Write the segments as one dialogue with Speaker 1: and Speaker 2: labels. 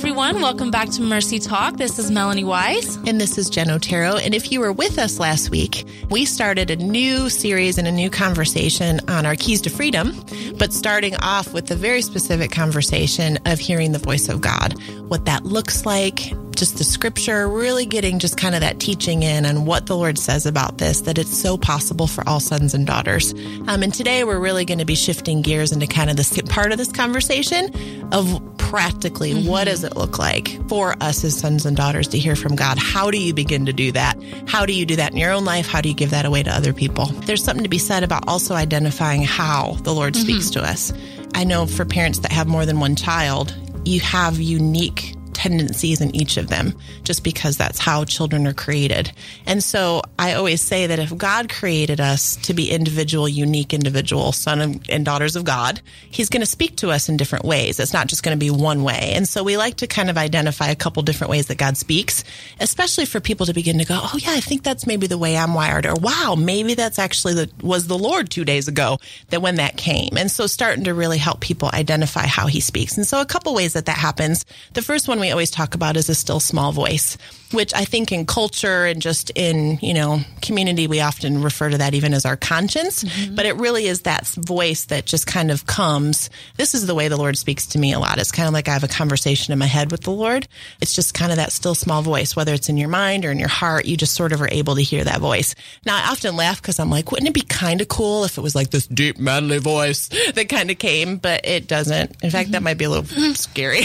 Speaker 1: everyone. Welcome back to Mercy Talk. This is Melanie Wise.
Speaker 2: And this is Jen Otero. And if you were with us last week, we started a new series and a new conversation on our keys to freedom, but starting off with the very specific conversation of hearing the voice of God, what that looks like, just the scripture, really getting just kind of that teaching in and what the Lord says about this, that it's so possible for all sons and daughters. Um, and today we're really going to be shifting gears into kind of this part of this conversation of practically mm-hmm. what does it look like for us as sons and daughters to hear from God? How do you begin to do that? How do you do that in your own life? How do you give that away to other people? There's something to be said about also identifying how the Lord mm-hmm. speaks to us. I know for parents that have more than one child, you have unique tendencies in each of them just because that's how children are created. And so I always say that if God created us to be individual, unique individual son and daughters of God, he's going to speak to us in different ways. It's not just going to be one way. And so we like to kind of identify a couple different ways that God speaks, especially for people to begin to go, Oh yeah, I think that's maybe the way I'm wired or wow, maybe that's actually the, was the Lord two days ago that when that came. And so starting to really help people identify how he speaks. And so a couple ways that that happens. The first one we always talk about is a still small voice, which I think in culture and just in, you know, community, we often refer to that even as our conscience. Mm-hmm. But it really is that voice that just kind of comes. This is the way the Lord speaks to me a lot. It's kind of like I have a conversation in my head with the Lord. It's just kind of that still small voice, whether it's in your mind or in your heart, you just sort of are able to hear that voice. Now, I often laugh because I'm like, wouldn't it be kind of cool if it was like this deep, manly voice that kind of came, but it doesn't. In fact, mm-hmm. that might be a little scary.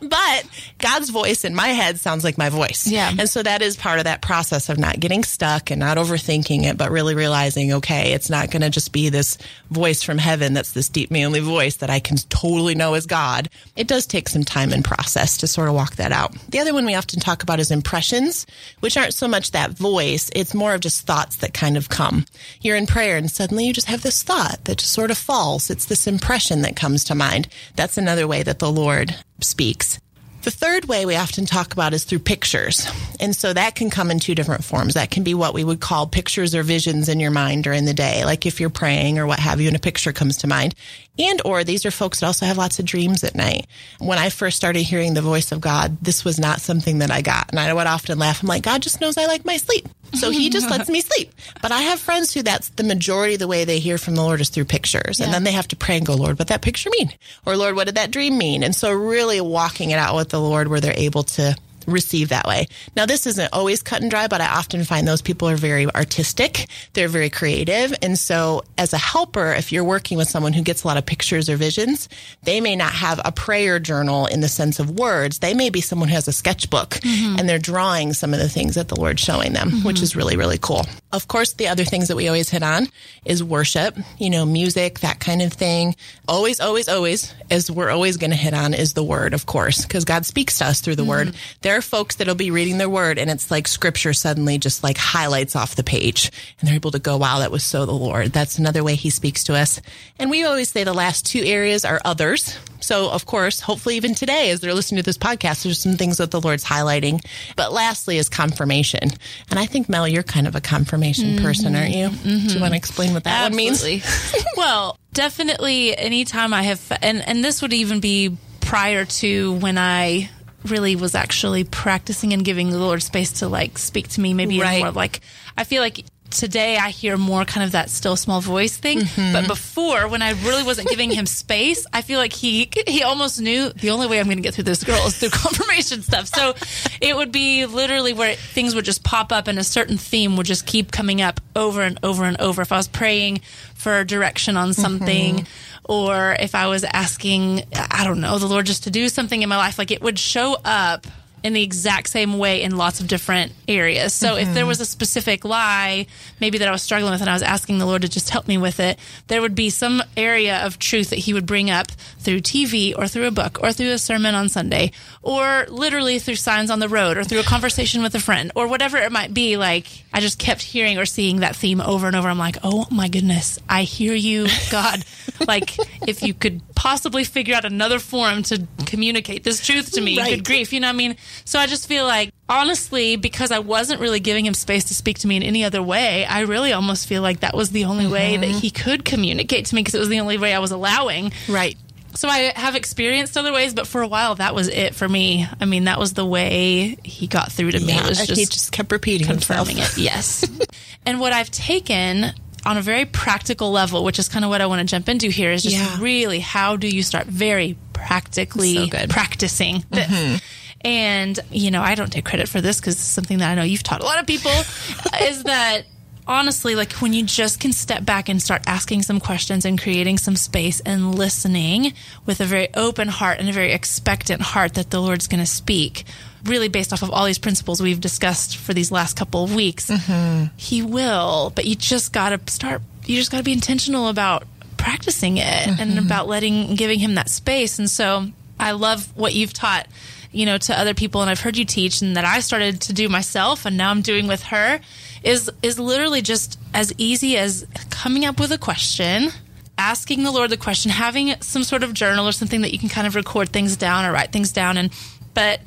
Speaker 2: but but God's voice in my head sounds like my voice.
Speaker 1: Yeah.
Speaker 2: And so that is part of that process of not getting stuck and not overthinking it, but really realizing, okay, it's not going to just be this voice from heaven that's this deep, manly voice that I can totally know is God. It does take some time and process to sort of walk that out. The other one we often talk about is impressions, which aren't so much that voice. It's more of just thoughts that kind of come. You're in prayer and suddenly you just have this thought that just sort of falls. It's this impression that comes to mind. That's another way that the Lord speaks. The third way we often talk about is through pictures. And so that can come in two different forms. That can be what we would call pictures or visions in your mind during the day, like if you're praying or what have you, and a picture comes to mind. And or these are folks that also have lots of dreams at night. When I first started hearing the voice of God, this was not something that I got. And I would often laugh. I'm like, God just knows I like my sleep. So he just lets me sleep. But I have friends who that's the majority of the way they hear from the Lord is through pictures. Yeah. And then they have to pray and go, Lord, what that picture mean? Or Lord, what did that dream mean? And so really walking it out with the Lord where they're able to receive that way. Now, this isn't always cut and dry, but I often find those people are very artistic. They're very creative. And so as a helper, if you're working with someone who gets a lot of pictures or visions, they may not have a prayer journal in the sense of words. They may be someone who has a sketchbook mm-hmm. and they're drawing some of the things that the Lord's showing them, mm-hmm. which is really, really cool. Of course, the other things that we always hit on is worship, you know, music, that kind of thing. Always, always, always, as we're always going to hit on is the word, of course, because God speaks to us through the mm-hmm. word. There are folks that'll be reading their word and it's like scripture suddenly just like highlights off the page and they're able to go, wow, that was so the Lord. That's another way he speaks to us. And we always say the last two areas are others. So, of course, hopefully even today, as they're listening to this podcast, there's some things that the Lord's highlighting. But lastly is confirmation. And I think, Mel, you're kind of a confirmation mm-hmm. person, aren't you? Mm-hmm. Do you mm-hmm. want to explain what that
Speaker 1: Absolutely.
Speaker 2: means?
Speaker 1: well, definitely anytime I have, and, and this would even be prior to when I really was actually practicing and giving the Lord space to like speak to me, maybe right. more like I feel like today I hear more kind of that still small voice thing. Mm-hmm. But before, when I really wasn't giving him space, I feel like he he almost knew the only way I'm going to get through this girl is through confirmation stuff. So it would be literally where things would just pop up and a certain theme would just keep coming up over and over and over. If I was praying for direction on something. Mm-hmm or if I was asking, I don't know, the Lord just to do something in my life, like it would show up in the exact same way in lots of different areas. So mm-hmm. if there mm-hmm. was a specific lie, maybe that I was struggling with and I was asking the Lord to just help me with it, there would be some area of truth that he would bring up through TV or through a book or through a sermon on Sunday or literally through signs on the road or through a conversation with a friend or whatever it might be. Like I just kept hearing or seeing that theme over and over. I'm like, oh my goodness, I hear you, God. like if you could possibly figure out another form to communicate this truth to me, right. good grief, you know what I mean? So I just feel like, honestly, because I wasn't really giving him space to speak to me in any other way, I really almost feel like that was the only mm-hmm. way that mm-hmm. he could communicate to me because it was the only way I was allowing.
Speaker 2: Right
Speaker 1: so I have experienced other ways, but for a while that was it for me. I mean, that was the way he got through to me.
Speaker 2: Yeah,
Speaker 1: it was just
Speaker 2: he just kept repeating
Speaker 1: confirming
Speaker 2: himself.
Speaker 1: it. Yes. and what I've taken on a very practical level, which is kind of what I want to jump into here, is just
Speaker 2: Yeah.
Speaker 1: really how do you start very practically
Speaker 2: So
Speaker 1: practicing this. And, you know, I don't take credit for this because it's something that I know you've taught a lot of people is that honestly, like when you just can step back and start asking some questions and creating some space and listening with a very open heart and a very expectant heart that the Lord's going to speak, really based off of all these principles we've discussed for these last couple of weeks, mm-hmm. He will. But you just got to start, you just got to be intentional about practicing it and mm-hmm. about letting, giving Him that space. And so I love what you've taught you know to other people and I've heard you teach and that I started to do myself and now I'm doing with her is is literally just as easy as coming up with a question asking the Lord the question having some sort of journal or something that you can kind of record things down or write things down and but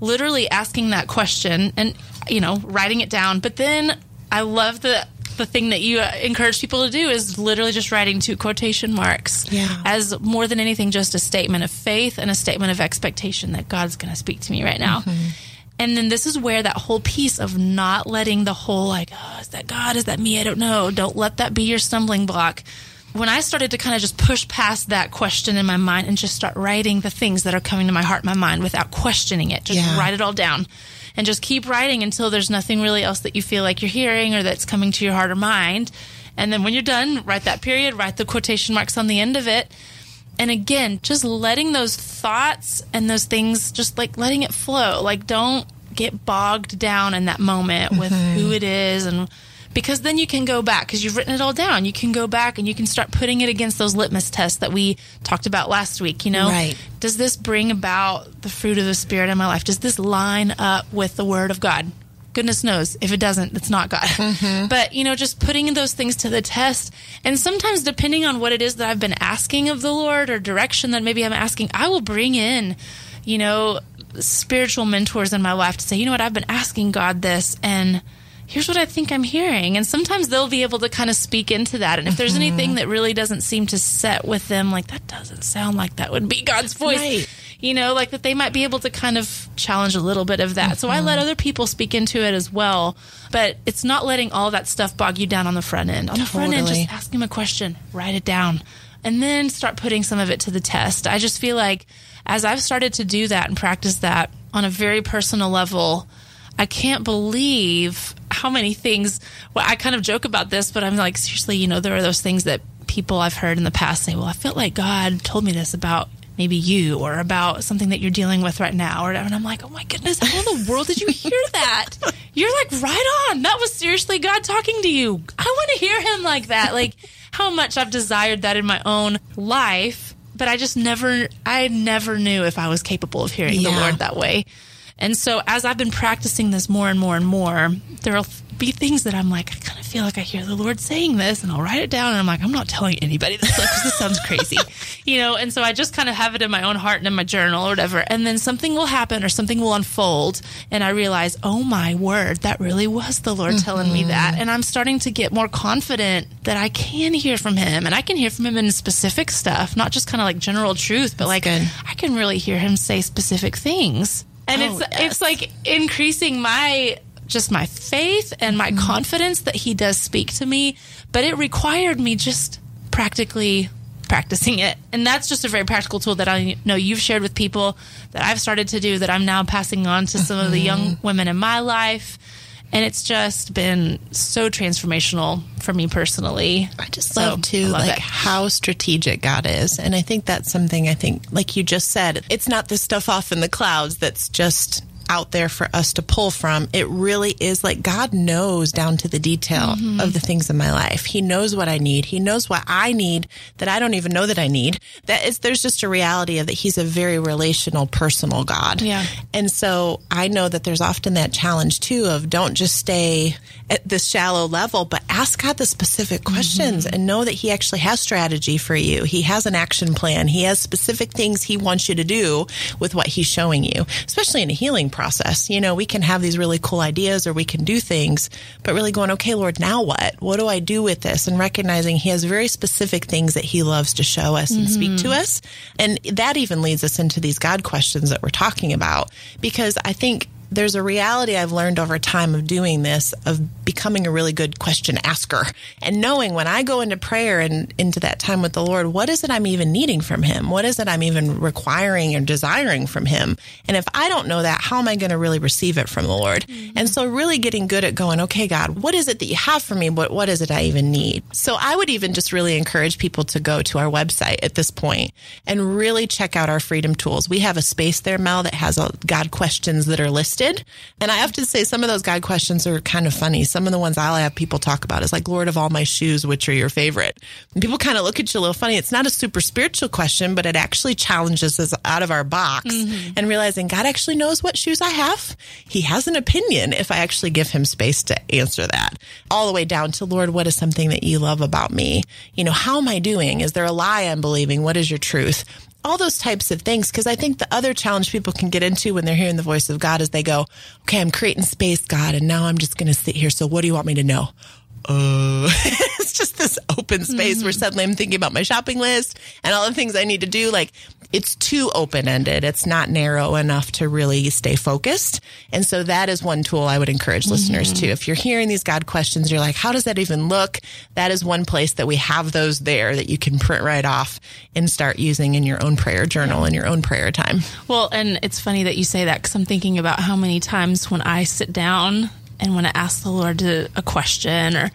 Speaker 1: literally asking that question and you know writing it down. But then I love the the thing that you uh, encourage people to do is literally just writing two quotation marks
Speaker 2: Yeah.
Speaker 1: as more than anything just a statement of faith and a statement of expectation that God's going to speak to me right now. And then this is where that whole piece of not letting the whole like, oh, is that God? Is that me? I don't know. Don't let that be your stumbling block. When I started to kind of just push past that question in my mind and just start writing the things that are coming to my heart, my mind without questioning it, just
Speaker 2: Yeah.
Speaker 1: write it all down and just keep writing until there's nothing really else that you feel like you're hearing or that's coming to your heart or mind. And then when you're done, write that period, write the quotation marks on the end of it. And again, just letting those thoughts and those things, just like letting it flow. Like, don't get bogged down in that moment with mm-hmm. who it is. And because then you can go back because you've written it all down. You can go back and you can start putting it against those litmus tests that we talked about last week. You know,
Speaker 2: Right.
Speaker 1: does this bring about the fruit of the Spirit in my life? Does this line up with the Word of God? Goodness knows if it doesn't, it's not God. Mm-hmm. But, you know, just putting those things to the test. And sometimes, depending on what it is that I've been asking of the Lord or direction that maybe I'm asking, I will bring in, you know, spiritual mentors in my life to say, you know what, I've been asking God this and here's what I think I'm hearing. And sometimes they'll be able to kind of speak into that. And if there's mm-hmm. anything that really doesn't seem to set with them, like that doesn't sound like that would be God's voice.
Speaker 2: Right.
Speaker 1: You know, like that they might be able to kind of challenge a little bit of that. So I let mm-hmm. other people speak into it as well. But it's not letting all that stuff bog you down on the front end. On the front end, just ask them a question, write it down, and then start putting some of it to the test. I just feel like as I've started to do that and practice that on a very personal level, I can't believe how many things. Well, I kind of joke about this, but I'm like, seriously, you know, there are those things that people I've heard in the past say, well, I felt like God told me this about maybe you or about something that you're dealing with right now or. And I'm like, oh my goodness, how in the world did you hear that? You're like, right on. That was seriously God talking to you. I want to hear him like that. Like how much I've desired that in my own life, but I just never, I never knew if I was capable of hearing the Lord that way. And so as I've been practicing this more and more and more, there'll be things that I'm like, I kind of feel like I hear the Lord saying this, and I'll write it down, and I'm like, I'm not telling anybody this because this sounds crazy, you know. And so I just kind of have it in my own heart and in my journal or whatever, and then something will happen or something will unfold, and I realize, oh my word, that really was the Lord telling me that, mm-hmm. and I'm starting to get more confident that I can hear from Him, and I can hear from Him in specific stuff, not just kind of like general truth, but like
Speaker 2: good.
Speaker 1: I can really hear Him say specific things. And
Speaker 2: Oh,
Speaker 1: it's
Speaker 2: yes.
Speaker 1: it's like increasing my just my faith and my
Speaker 2: Mm-hmm.
Speaker 1: confidence that he does speak to me, but it required me just practically practicing it. And that's just a very practical tool that I know you've shared with people that I've started to do that I'm now passing on to some of the young
Speaker 2: Mm-hmm.
Speaker 1: women in my life. And it's just been so transformational for me personally.
Speaker 2: I just
Speaker 1: So,
Speaker 2: love too,
Speaker 1: love
Speaker 2: like
Speaker 1: it.
Speaker 2: how strategic God is, and I think that's something. I think, like you just said, it's not the stuff off in the clouds that's just out there for us to pull from. It really is like God knows down to the detail
Speaker 1: Mm-hmm.
Speaker 2: of the things in my life. He knows what I need. He knows what I need that I don't even know that I need. That is, there's just a reality of that. He's a very relational, personal God.
Speaker 1: Yeah.
Speaker 2: And so I know that there's often that challenge too of don't just stay at this shallow level, but ask God the specific questions and know that He actually has strategy for you. He has an action plan. He has specific things He wants you to do with what He's showing you, especially in a healing process. Process. You know, we can have these really cool ideas or we can do things, but really going, okay, Lord, now what? What do I do with this? And recognizing He has very specific things that He loves to show us and mm-hmm. speak to mm-hmm. us. And that even leads us into these God questions that we're talking about because I think there's a reality I've learned over time of doing this, of becoming a really good question asker and knowing when I go into prayer and into that time with the Lord, what is it I'm even needing from Him? What is it I'm even requiring or desiring from Him? And if I don't know that, how am I going to really receive it from the Lord? Mm-hmm. And so really getting good at going, okay, God, what is it that you have for me? But what is it I even need? So I would even just really encourage people to go to our website at this point and really check out our freedom tools. We have a space there, Mel, that has God questions that are listed And I have to say, some of those God questions are kind of funny. Some of the ones I'll have people talk about is like, Lord of all my shoes, which are your favorite? And people kind of look at you a little funny. It's not a super spiritual question, but it actually challenges us out of our box mm-hmm. and realizing God actually knows what shoes I have. He has an opinion if I actually give him space to answer that. All the way down to, Lord, what is something that you love about me? You know, how am I doing? Is there a lie I'm believing? What is your truth? All those types of things. Cause I think the other challenge people can get into when they're hearing the voice of God is they go, okay, I'm creating space, God, and now I'm just going to sit here. So what do you want me to know? Uh, just this open space mm-hmm. where suddenly I'm thinking about my shopping list and all the things I need to do. Like it's too open ended. It's not narrow enough to really stay focused. And so that is one tool I would encourage mm-hmm. listeners to. If you're hearing these God questions, you're like, how does that even look? That is one place that we have those there that you can print right off and start using in your own prayer journal in your own prayer time.
Speaker 1: Well, and it's funny that you say that because I'm thinking about how many times when I sit down and when I ask the Lord to, a question or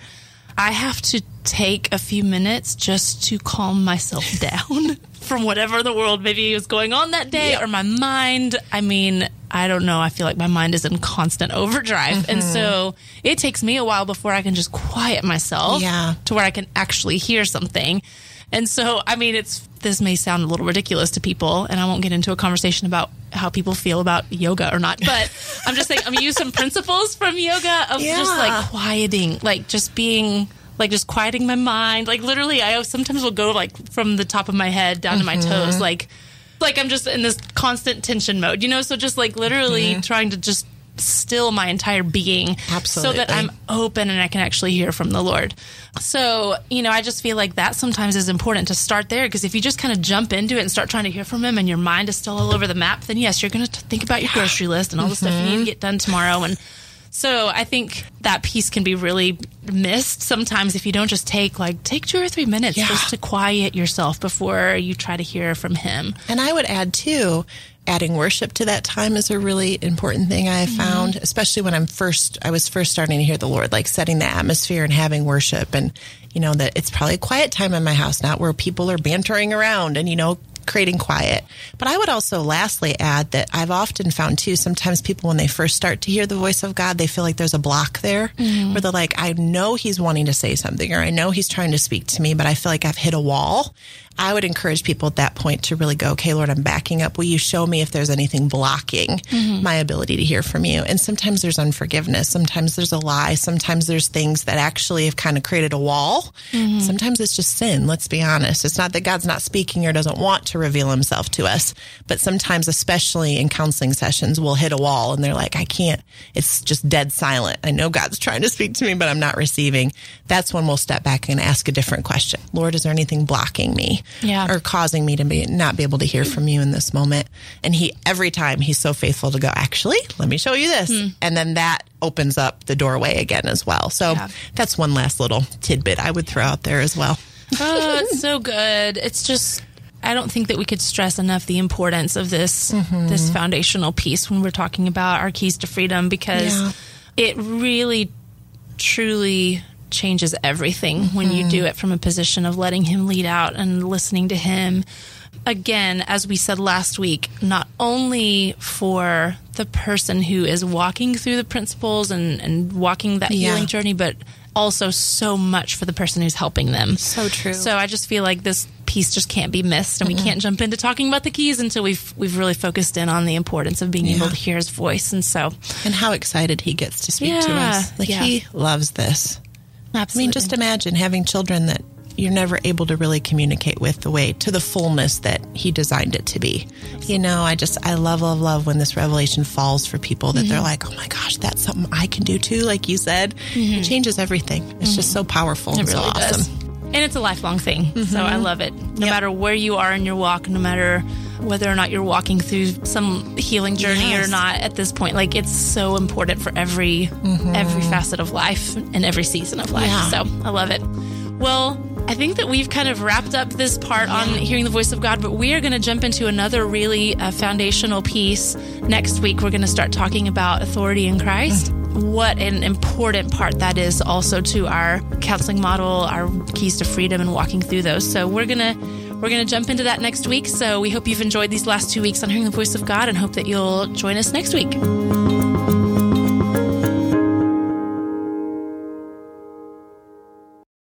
Speaker 1: I have to take a few minutes just to calm myself down from whatever the world maybe was going on that day yep. or my mind. I mean, I don't know. I feel like my mind is in constant overdrive. Mm-hmm. And so it takes me a while before I can just quiet myself
Speaker 2: yeah.
Speaker 1: to where I can actually hear something. And so, I mean, it's this may sound a little ridiculous to people, and I won't get into a conversation about how people feel about yoga or not, but I'm just saying I'm gonna use some principles from yoga of yeah. just like quieting, like just being like just quieting my mind. Like literally, I sometimes will go like from the top of my head down mm-hmm. to my toes, mm-hmm. like like I'm just in this constant tension mode, you know. So just like literally mm-hmm. trying to just still my entire being
Speaker 2: Absolutely.
Speaker 1: so that I'm open and I can actually hear from the Lord. So, you know, I just feel like that sometimes is important to start there because if you just kind of jump into it and start trying to hear from him and your mind is still all over the map, then yes, you're going to think about your grocery list and all the mm-hmm. stuff you need to get done tomorrow and so I think that piece can be really missed sometimes if you don't just take like take two or three minutes yeah. just to quiet yourself before you try to hear from him.
Speaker 2: And I would add too, adding worship to that time is a really important thing I have mm-hmm. found, especially when I'm first I was first starting to hear the Lord, like setting the atmosphere and having worship and you know that it's probably a quiet time in my house, not where people are bantering around and you know creating quiet. But I would also lastly add that I've often found too, sometimes people when they first start to hear the voice of God, they feel like there's a block there mm-hmm. where they're like, I know he's wanting to say something or I know he's trying to speak to me, but I feel like I've hit a wall. I would encourage people at that point to really go, okay, Lord, I'm backing up. Will you show me if there's anything blocking mm-hmm. my ability to hear from you? And sometimes there's unforgiveness. Sometimes there's a lie. Sometimes there's things that actually have kind of created a wall. Mm-hmm. Sometimes it's just sin. Let's be honest. It's not that God's not speaking or doesn't want to reveal himself to us, but sometimes, especially in counseling sessions, we'll hit a wall and they're like, I can't, it's just dead silent. I know God's trying to speak to me, but I'm not receiving. That's when we'll step back and ask a different question. Lord, is there anything blocking me?
Speaker 1: yeah.
Speaker 2: or causing me to be not be able to hear from you in this moment. And he every time he's so faithful to go, actually, let me show you this. Hmm. And then that opens up the doorway again as well. So yeah. that's one last little tidbit I would throw out there as well.
Speaker 1: oh, it's so good. It's just I don't think that we could stress enough the importance of this mm-hmm. this foundational piece when we're talking about our keys to freedom because yeah. it really truly changes everything mm-hmm. when you do mm-hmm. it from a position of letting him lead out and listening to him. Again, as we said last week, not only for the person who is walking through the principles and, and walking that yeah. healing journey, but also so much for the person who's helping them.
Speaker 2: So true.
Speaker 1: So I just feel like this piece just can't be missed, and mm we can't jump into talking about the keys until we've we've really focused in on the importance of being yeah. able to hear his voice. And so,
Speaker 2: and how excited he gets to speak yeah, to us. Like yeah. he loves this.
Speaker 1: Absolutely.
Speaker 2: I mean, just imagine having children that you're never able to really communicate with the way to the fullness that he designed it to be. You know, I just I love love love when this revelation falls for people that mm-hmm. they're like, "Oh my gosh, that's something I can do too." Like you said, mm-hmm. it changes everything. It's just so powerful. It really so awesome. does.
Speaker 1: And it's a lifelong thing. Mm-hmm. So I love it. No yep. matter where you are in your walk, no matter whether or not you're walking through some healing journey yes. or not at this point like it's so important for every mm-hmm. every facet of life and every season of life yeah. so i love it well I think that we've kind of wrapped up this part on hearing the voice of God, but we are going to jump into another really uh, foundational piece next week. We're going to start talking about authority in Christ. What an important part that is also to our counseling model, our keys to freedom, and walking through those. So we're to we're to jump into that next week. So we hope you've enjoyed these last two weeks on hearing the voice of God and hope that you'll join us next week.